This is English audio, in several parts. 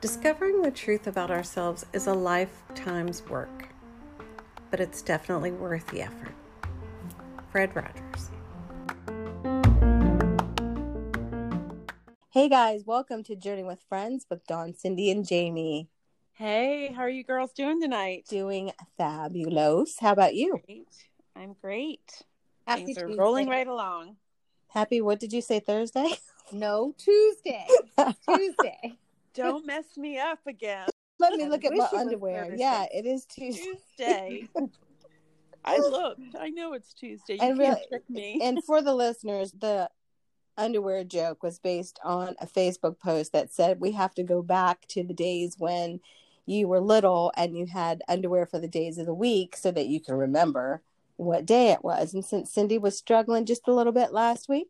Discovering the truth about ourselves is a lifetime's work, but it's definitely worth the effort. Fred Rogers. Hey guys, welcome to Journey with Friends with Dawn, Cindy, and Jamie. Hey, how are you girls doing tonight? Doing fabulous. How about you? Great. I'm great. Happy Things are Tuesday. rolling right along. Happy, what did you say, Thursday? No, Tuesday. Tuesday. Don't mess me up again. Let me I look at my underwear. Yeah, it is Tuesday. Tuesday. I looked. I know it's Tuesday. You And can't really- trick me. and for the listeners, the underwear joke was based on a Facebook post that said we have to go back to the days when you were little and you had underwear for the days of the week so that you can remember what day it was. And since Cindy was struggling just a little bit last week,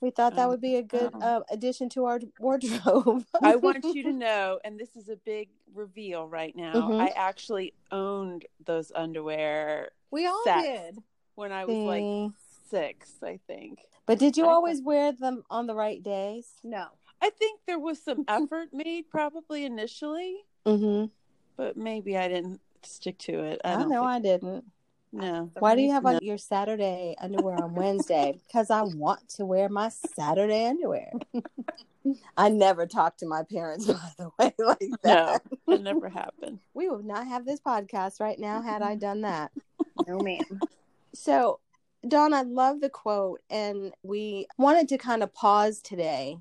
we thought that Oh, would be a good uh, addition to our wardrobe. I want you to know, and this is a big reveal right now. Mhm. I actually owned those underwear We all did. when I was like six, I think. But did you I- always wear them on the right days? No. I think there was some effort made probably initially, Mm-hmm. but maybe I didn't stick to it. I I, don't know think- I didn't. No. Why do you have No. on your Saturday underwear on Wednesday? because I want to wear my Saturday underwear. I never talk to my parents, by the way, like No, that. it never happened. We would not have this podcast right now had I done that. No, ma'am. So, Dawn, I love the quote, and we wanted to kind of pause today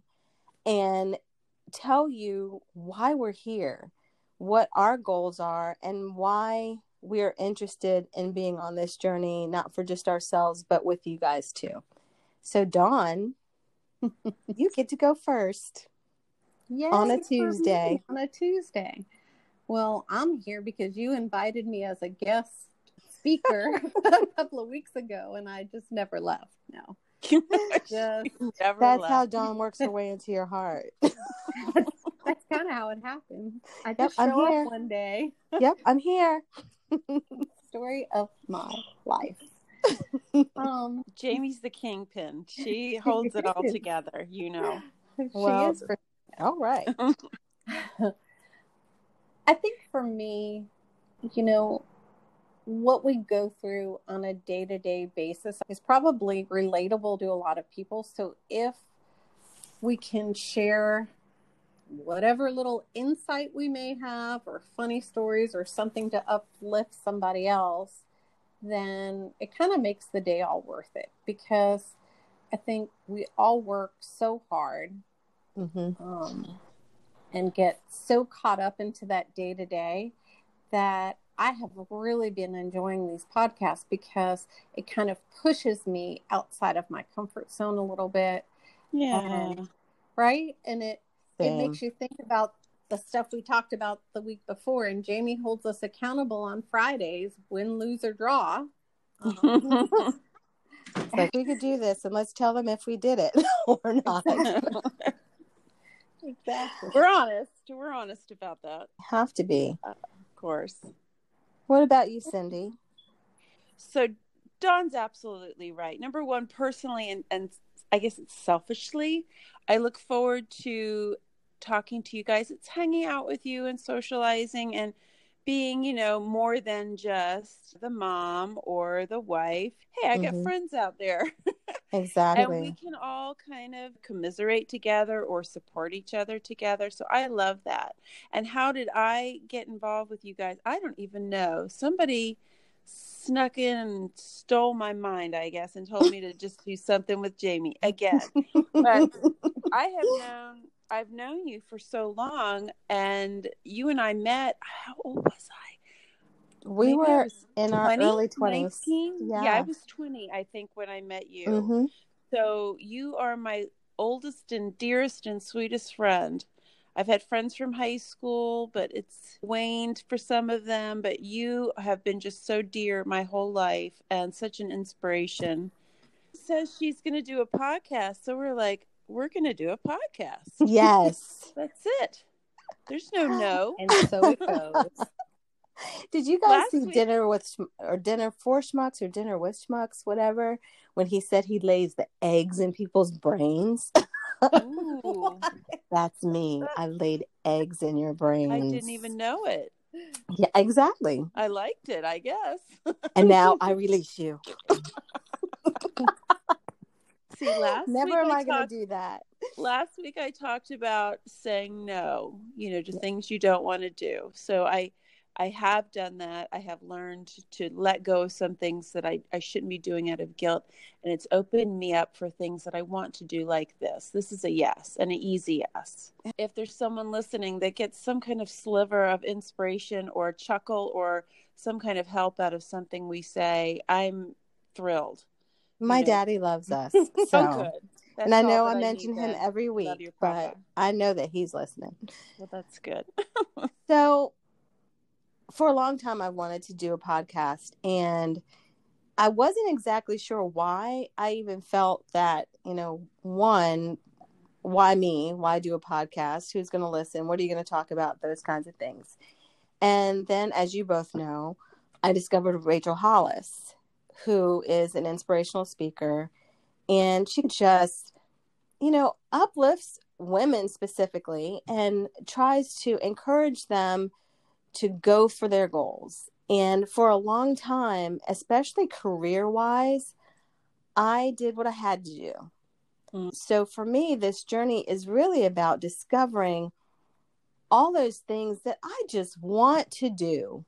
and tell you why we're here, what our goals are, and why we're interested in being on this journey, not for just ourselves, but with you guys too. So, Dawn, you get to go first. Yay On a Tuesday. On a Tuesday. Well, I'm here because you invited me as a guest speaker a couple of weeks ago, and I just never left. No. Just Never That's left. how Dawn works her way into your heart. that's kind of how it happens. I Yep, just I'm show here. up one day. yep, I'm here. Story of my life. Um, Jamie's the kingpin. She holds it all together, you know. she Well, is for All right. I think for me, you know, what we go through on a day to day basis is probably relatable to a lot of people. So if we can share whatever little insight we may have, or funny stories, or something to uplift somebody else, then it kind of makes the day all worth it because I think we all work so hard hmm um, and get so caught up into that day to day that I have really been enjoying these podcasts because it kind of pushes me outside of my comfort zone a little bit, Yeah. And- right? And it it makes you think about the stuff we talked about the week before. And Jamie holds us accountable on Fridays, win, lose, or draw. Um, It's like we could do this, and let's tell them if we did it or not. exactly. We're honest. We're honest about that, Have to be. of course. What about you, Cindy? So Dawn's absolutely right. Number one, personally, and, and I guess it's selfishly, I look forward to talking to you guys. It's hanging out with you and socializing and being, you know, more than just the mom or the wife. Hey, I got Mhm. friends out there. Exactly. and we can all kind of commiserate together or support each other together. So I love that. And how did I get involved with you guys? I don't even know. Somebody snuck in and stole my mind, I guess, and told me to just do something with Jamie again. But I have known I've known you for so long and you and I met how old was I? we Maybe were was in our early 20s. Yeah. yeah, I was 20 I think when I met you. hmm So you are my oldest and dearest and sweetest friend. I've had friends from high school, but it's waned for some of them. But you have been just so dear my whole life and such an inspiration. Says she's going to do a podcast. So we're like, we're going to do a podcast. Yes. That's it. There's no no. And so it goes. Did you guys Last see week- dinner with or dinner for schmucks or dinner with schmucks, whatever? When he said he lays the eggs in people's brains. That's me. I laid eggs in your brains. I didn't even know it. Yeah, exactly. I liked it, I guess. And now I release you. See, last Never am I I going to do that. last week I talked about saying no, you know, to Yeah. things you don't want to do. So I I have done that. I have learned to let go of some things that I, I shouldn't be doing out of guilt. And it's opened me up for things that I want to do like this. This is a yes and an easy yes. If there's someone listening that gets some kind of sliver of inspiration or chuckle or some kind of help out of something we say, I'm thrilled. My know. daddy loves us. oh, So. good. That's and I know I mention him every week, but. I know that he's listening. Well, that's good. So, for a long time, I wanted to do a podcast, and I wasn't exactly sure why. I even felt that, you know, one, why me? Why do a podcast? Who's going to listen? What are you going to talk about? Those kinds of things. And then, as you both know, I discovered Rachel Hollis, who is an inspirational speaker, and she just, you know, uplifts women specifically and tries to encourage them to go for their goals. And for a long time, especially career wise, I did what I had to do. Mm. So for me, this journey is really about discovering all those things that I just want to do.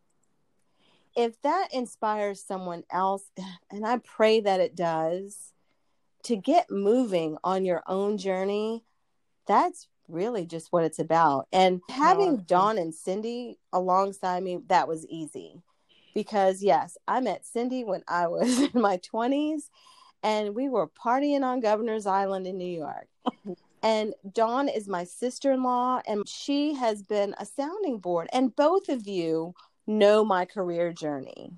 If that inspires someone else, and I pray that it does, to get moving on your own journey, that's really just what it's about. And having Powerful. Dawn and Cindy alongside me, that was easy. Because yes, I met Cindy when I was in my 20s and we were partying on Governor's Island in New York. and Dawn is my sister-in-law and she has been a sounding board and both of you know my career journey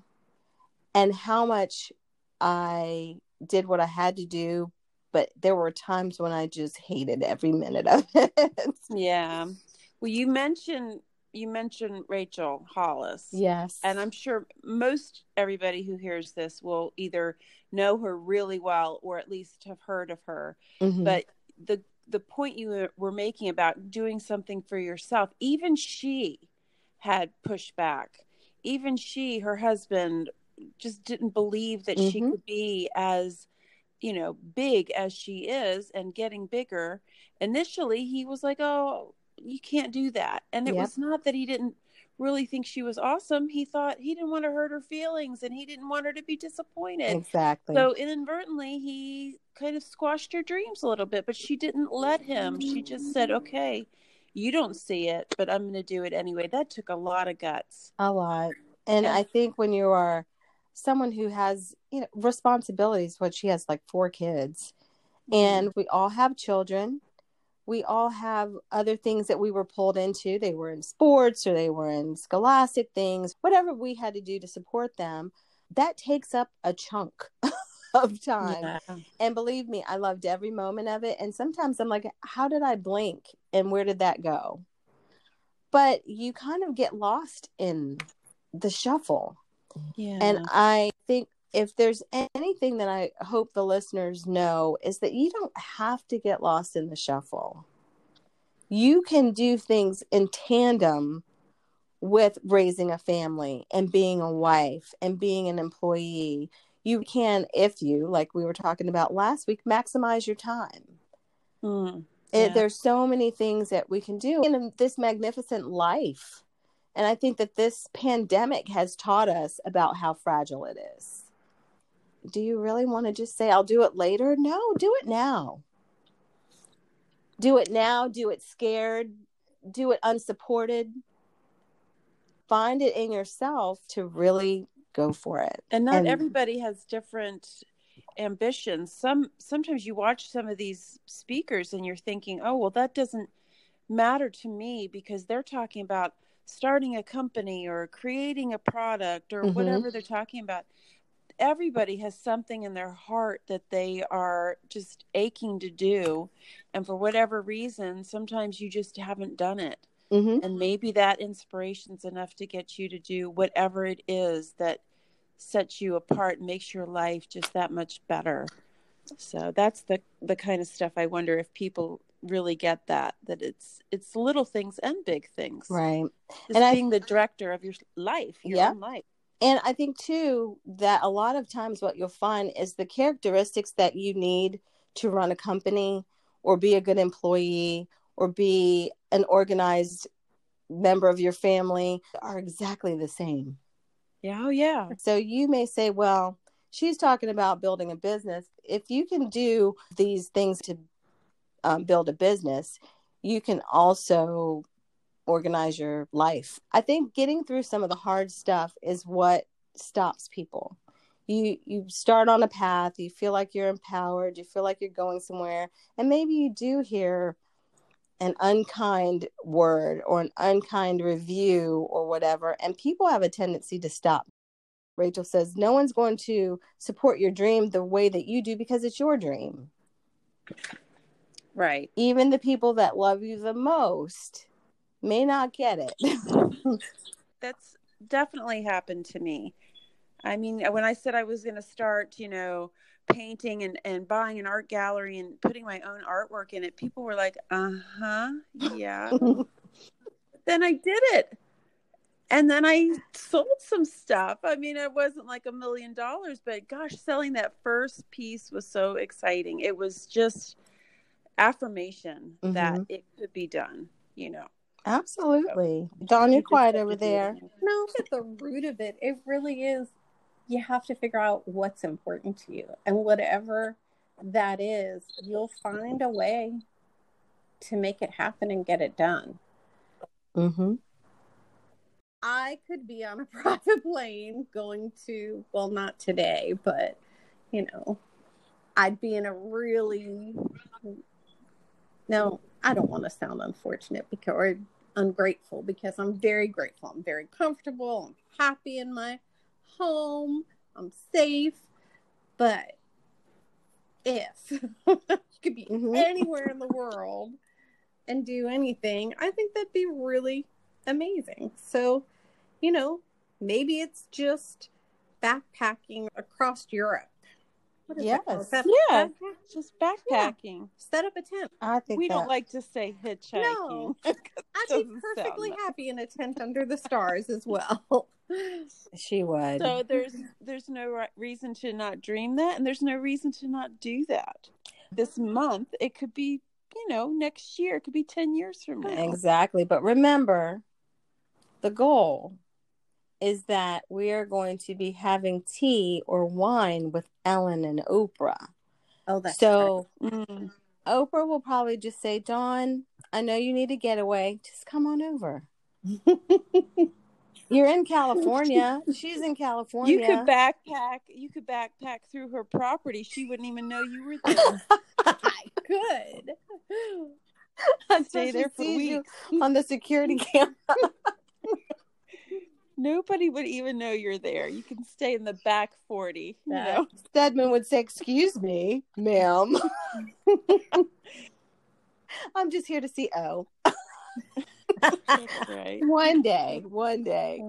and how much I did what I had to do but there were times when I just hated every minute of it. Yeah. Well, you mentioned you mentioned Rachel Hollis. yes. And I'm sure most everybody who hears this will either know her really well or at least have heard of her. Mhm. But the the point you were making about doing something for yourself, even she had pushback. Even she, her husband, just didn't believe that she Mhm. could be as you know big as she is and getting bigger initially he was like oh you can't do that and it Yep. was not that he didn't really think she was awesome he thought he didn't want to hurt her feelings and he didn't want her to be disappointed exactly. so inadvertently he kind of squashed her dreams a little bit but she didn't let him she just said okay you don't see it but i'm going to do it anyway that took a lot of guts a lot. And Yeah. I think when you are someone who has, you know, responsibilities, what she has like four kids, mm-hmm. and we all have children. We all have other things that we were pulled into. They were in sports or they were in scholastic things, whatever we had to do to support them. That takes up a chunk of time. yeah. And believe me, I loved every moment of it. And sometimes I'm like, how did I blink and where did that go? But you kind of get lost in the shuffle. yeah And I think if there's anything that I hope the listeners know is that you don't have to get lost in the shuffle. You can do things in tandem with raising a family and being a wife and being an employee. You can, if you, like we were talking about last week, maximize your time. Hmm. It, There's so many things that we can do in this magnificent life. And I think that this pandemic has taught us about how fragile it is. Do you really want to just say, I'll do it later? No, do it now. Do it now. Do it scared. Do it unsupported. Find it in yourself to really go for it. and not And- everybody has different ambitions some sometimes you watch some of these speakers and you're thinking oh well that doesn't matter to me because they're talking about starting a company or creating a product or Mhm. whatever they're talking about everybody has something in their heart that they are just aching to do and for whatever reason sometimes you just haven't done it Mm-hmm. and maybe that inspiration's enough to get you to do whatever it is that sets you apart makes your life just that much better so that's the the kind of stuff i wonder if people really get that that it's it's little things and big things Right. just And I- being the director of your life your Yeah. own life And I think too that a lot of times what you'll find is the characteristics that you need to run a company or be a good employee or be an organized member of your family are exactly the same. yeah oh yeah So you may say, well, she's talking about building a business. If you can do these things to um, build a business, you can also organize your life. I think getting through some of the hard stuff is what stops people. You you start on a path, you feel like you're empowered, you feel like you're going somewhere, and maybe you do hear an unkind word or an unkind review or whatever, and people have a tendency to stop. Rachel says, No one's going to support your dream the way that you do because it's your dream. right Even the people that love you the most may not get it. that's definitely happened to me. I mean, when I said I was going to start, you know, painting and, and buying an art gallery and putting my own artwork in it, people were like, uh huh, yeah. then I did it. And then I sold some stuff. I mean, it wasn't like a million dollars, but gosh, selling that first piece was so exciting. It was just affirmation that it could be done, you know. Absolutely. Dawn, You you're quiet over to do it. there. No, at the root of it, it really is you have to figure out what's important to you. And whatever that is, you'll find a way to make it happen and get it done. Mm-hmm. I could be on a private plane going to, well, not today, but, you know, I'd be in a really, no, I don't want to sound unfortunate because, or ungrateful because I'm very grateful. I'm very comfortable. I'm happy in my home. I'm safe. But if you could be Mhm. anywhere in the world and do anything, I think that'd be really amazing. So, you know, maybe it's just backpacking across Europe. What is that called? Yes. Back- Yeah. backpack? Just backpacking. Set up a tent. I think We don't like to say hitchhiking. No. I'd be perfectly happy in a tent under the stars as well. She would. So there's there's no ri- reason to not dream that, and there's no reason to not do that. This month, it could be, you know, next year, it could be ten years from now. Exactly. But remember, the goal is that we are going to be having tea or wine with Ellen and Oprah. Oh, that's so Mm. Oprah will probably just say, Dawn, I know you need a getaway. Just come on over. You're in California. She's in California. You could backpack. You could backpack through her property. She wouldn't even know you were there. I could. Until Stay there for weeks. on the security camera. Nobody would even know you're there. You can stay in the back forty. You know, Stedman would say, Excuse me, ma'am. I'm just here to see O. That's right. One day, one day.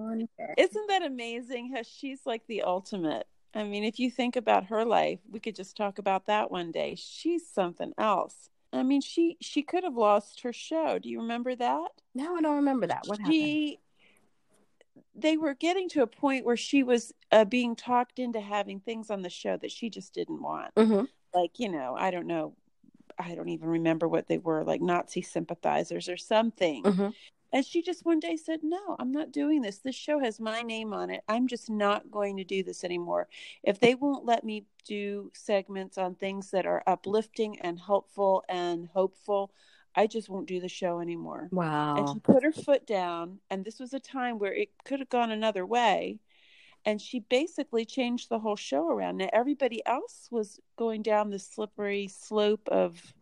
Isn't that amazing how she's like the ultimate? I mean, if you think about her life, we could just talk about that one day. She's something else. I mean, she she could have lost her show. Do you remember that? No, I don't remember that. What happened? she they were getting to a point where she was uh, being talked into having things on the show that she just didn't want. hmm Like, you know, I don't know. I don't even remember what they were, like Nazi sympathizers or something. hmm And she just one day said, No, I'm not doing this. This show has my name on it. I'm just not going to do this anymore. If they won't let me do segments on things that are uplifting and helpful and hopeful, I just won't do the show anymore. Wow. And she put her foot down. And this was a time where it could have gone another way. And she basically changed the whole show around. Now, everybody else was going down the slippery slope of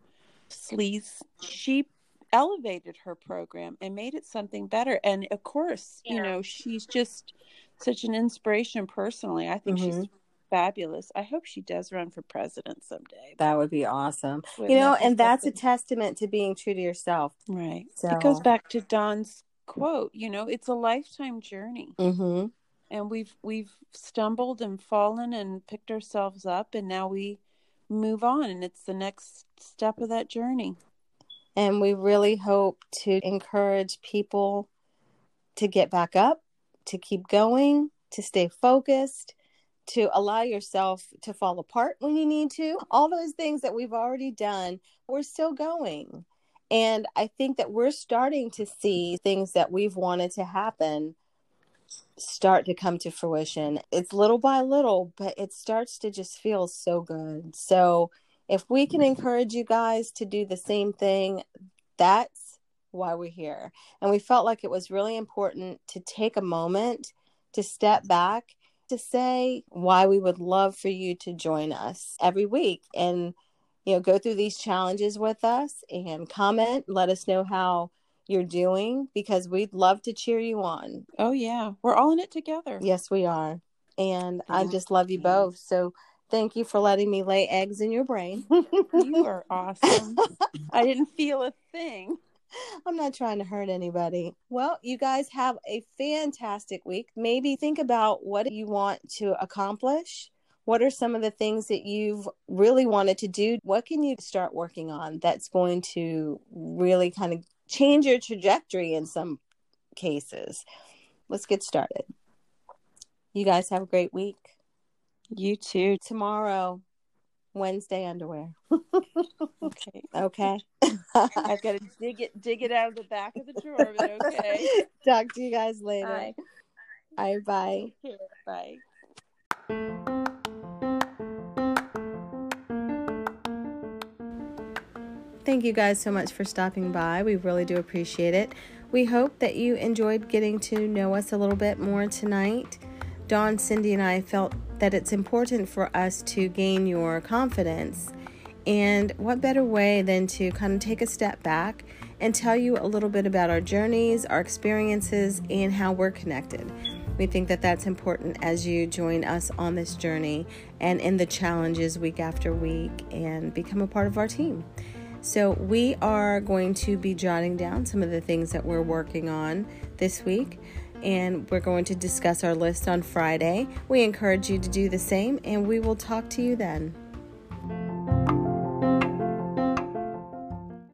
sleaze. She elevated her program and made it something better. And of course, you know, she's just such an inspiration personally. I think she's Mhm. fabulous. I hope she does run for president someday. That would be awesome. Wouldn't you know, that and that's a testament to being true to yourself. Right. So- It goes back to Dawn's quote, you know, it's a lifetime journey. Mm-hmm. And we've we've stumbled and fallen and picked ourselves up and now we move on and it's the next step of that journey. And we really hope to encourage people to get back up, to keep going, to stay focused, to allow yourself to fall apart when you need to. All those things that we've already done, we're still going. And I think that we're starting to see things that we've wanted to happen start to come to fruition. It's little by little, but it starts to just feel so good. So, if we can encourage you guys to do the same thing, that's why we're here. And we felt like it was really important to take a moment to step back to say why we would love for you to join us every week and you know go through these challenges with us and comment let us know how you're doing because we'd love to cheer you on Oh yeah. We're all in it together. yes we are and i just love you Yeah. both so thank you for letting me lay eggs in your brain You are awesome. I didn't feel a thing. I'm not trying to hurt anybody. Well, you guys have a fantastic week. Maybe think about what you want to accomplish. What are some of the things that you've really wanted to do? What can you start working on that's going to really kind of change your trajectory in some cases? Let's get started. You guys have a great week. You too. Tomorrow, Wednesday underwear. Okay. Okay. I've got to dig it dig it out of the back of the drawer, but okay. Talk to you guys later. Bye. Bye bye. Bye. Thank you guys so much for stopping by. We really do appreciate it. We hope that you enjoyed getting to know us a little bit more tonight. Dawn, Cindy, and I felt that it's important for us to gain your confidence. And what better way than to kind of take a step back and tell you a little bit about our journeys, our experiences, and how we're connected. We think that that's important as you join us on this journey and in the challenges week after week and become a part of our team. So, we are going to be jotting down some of the things that we're working on this week, and we're going to discuss our list on Friday. We encourage you to do the same, and we will talk to you then.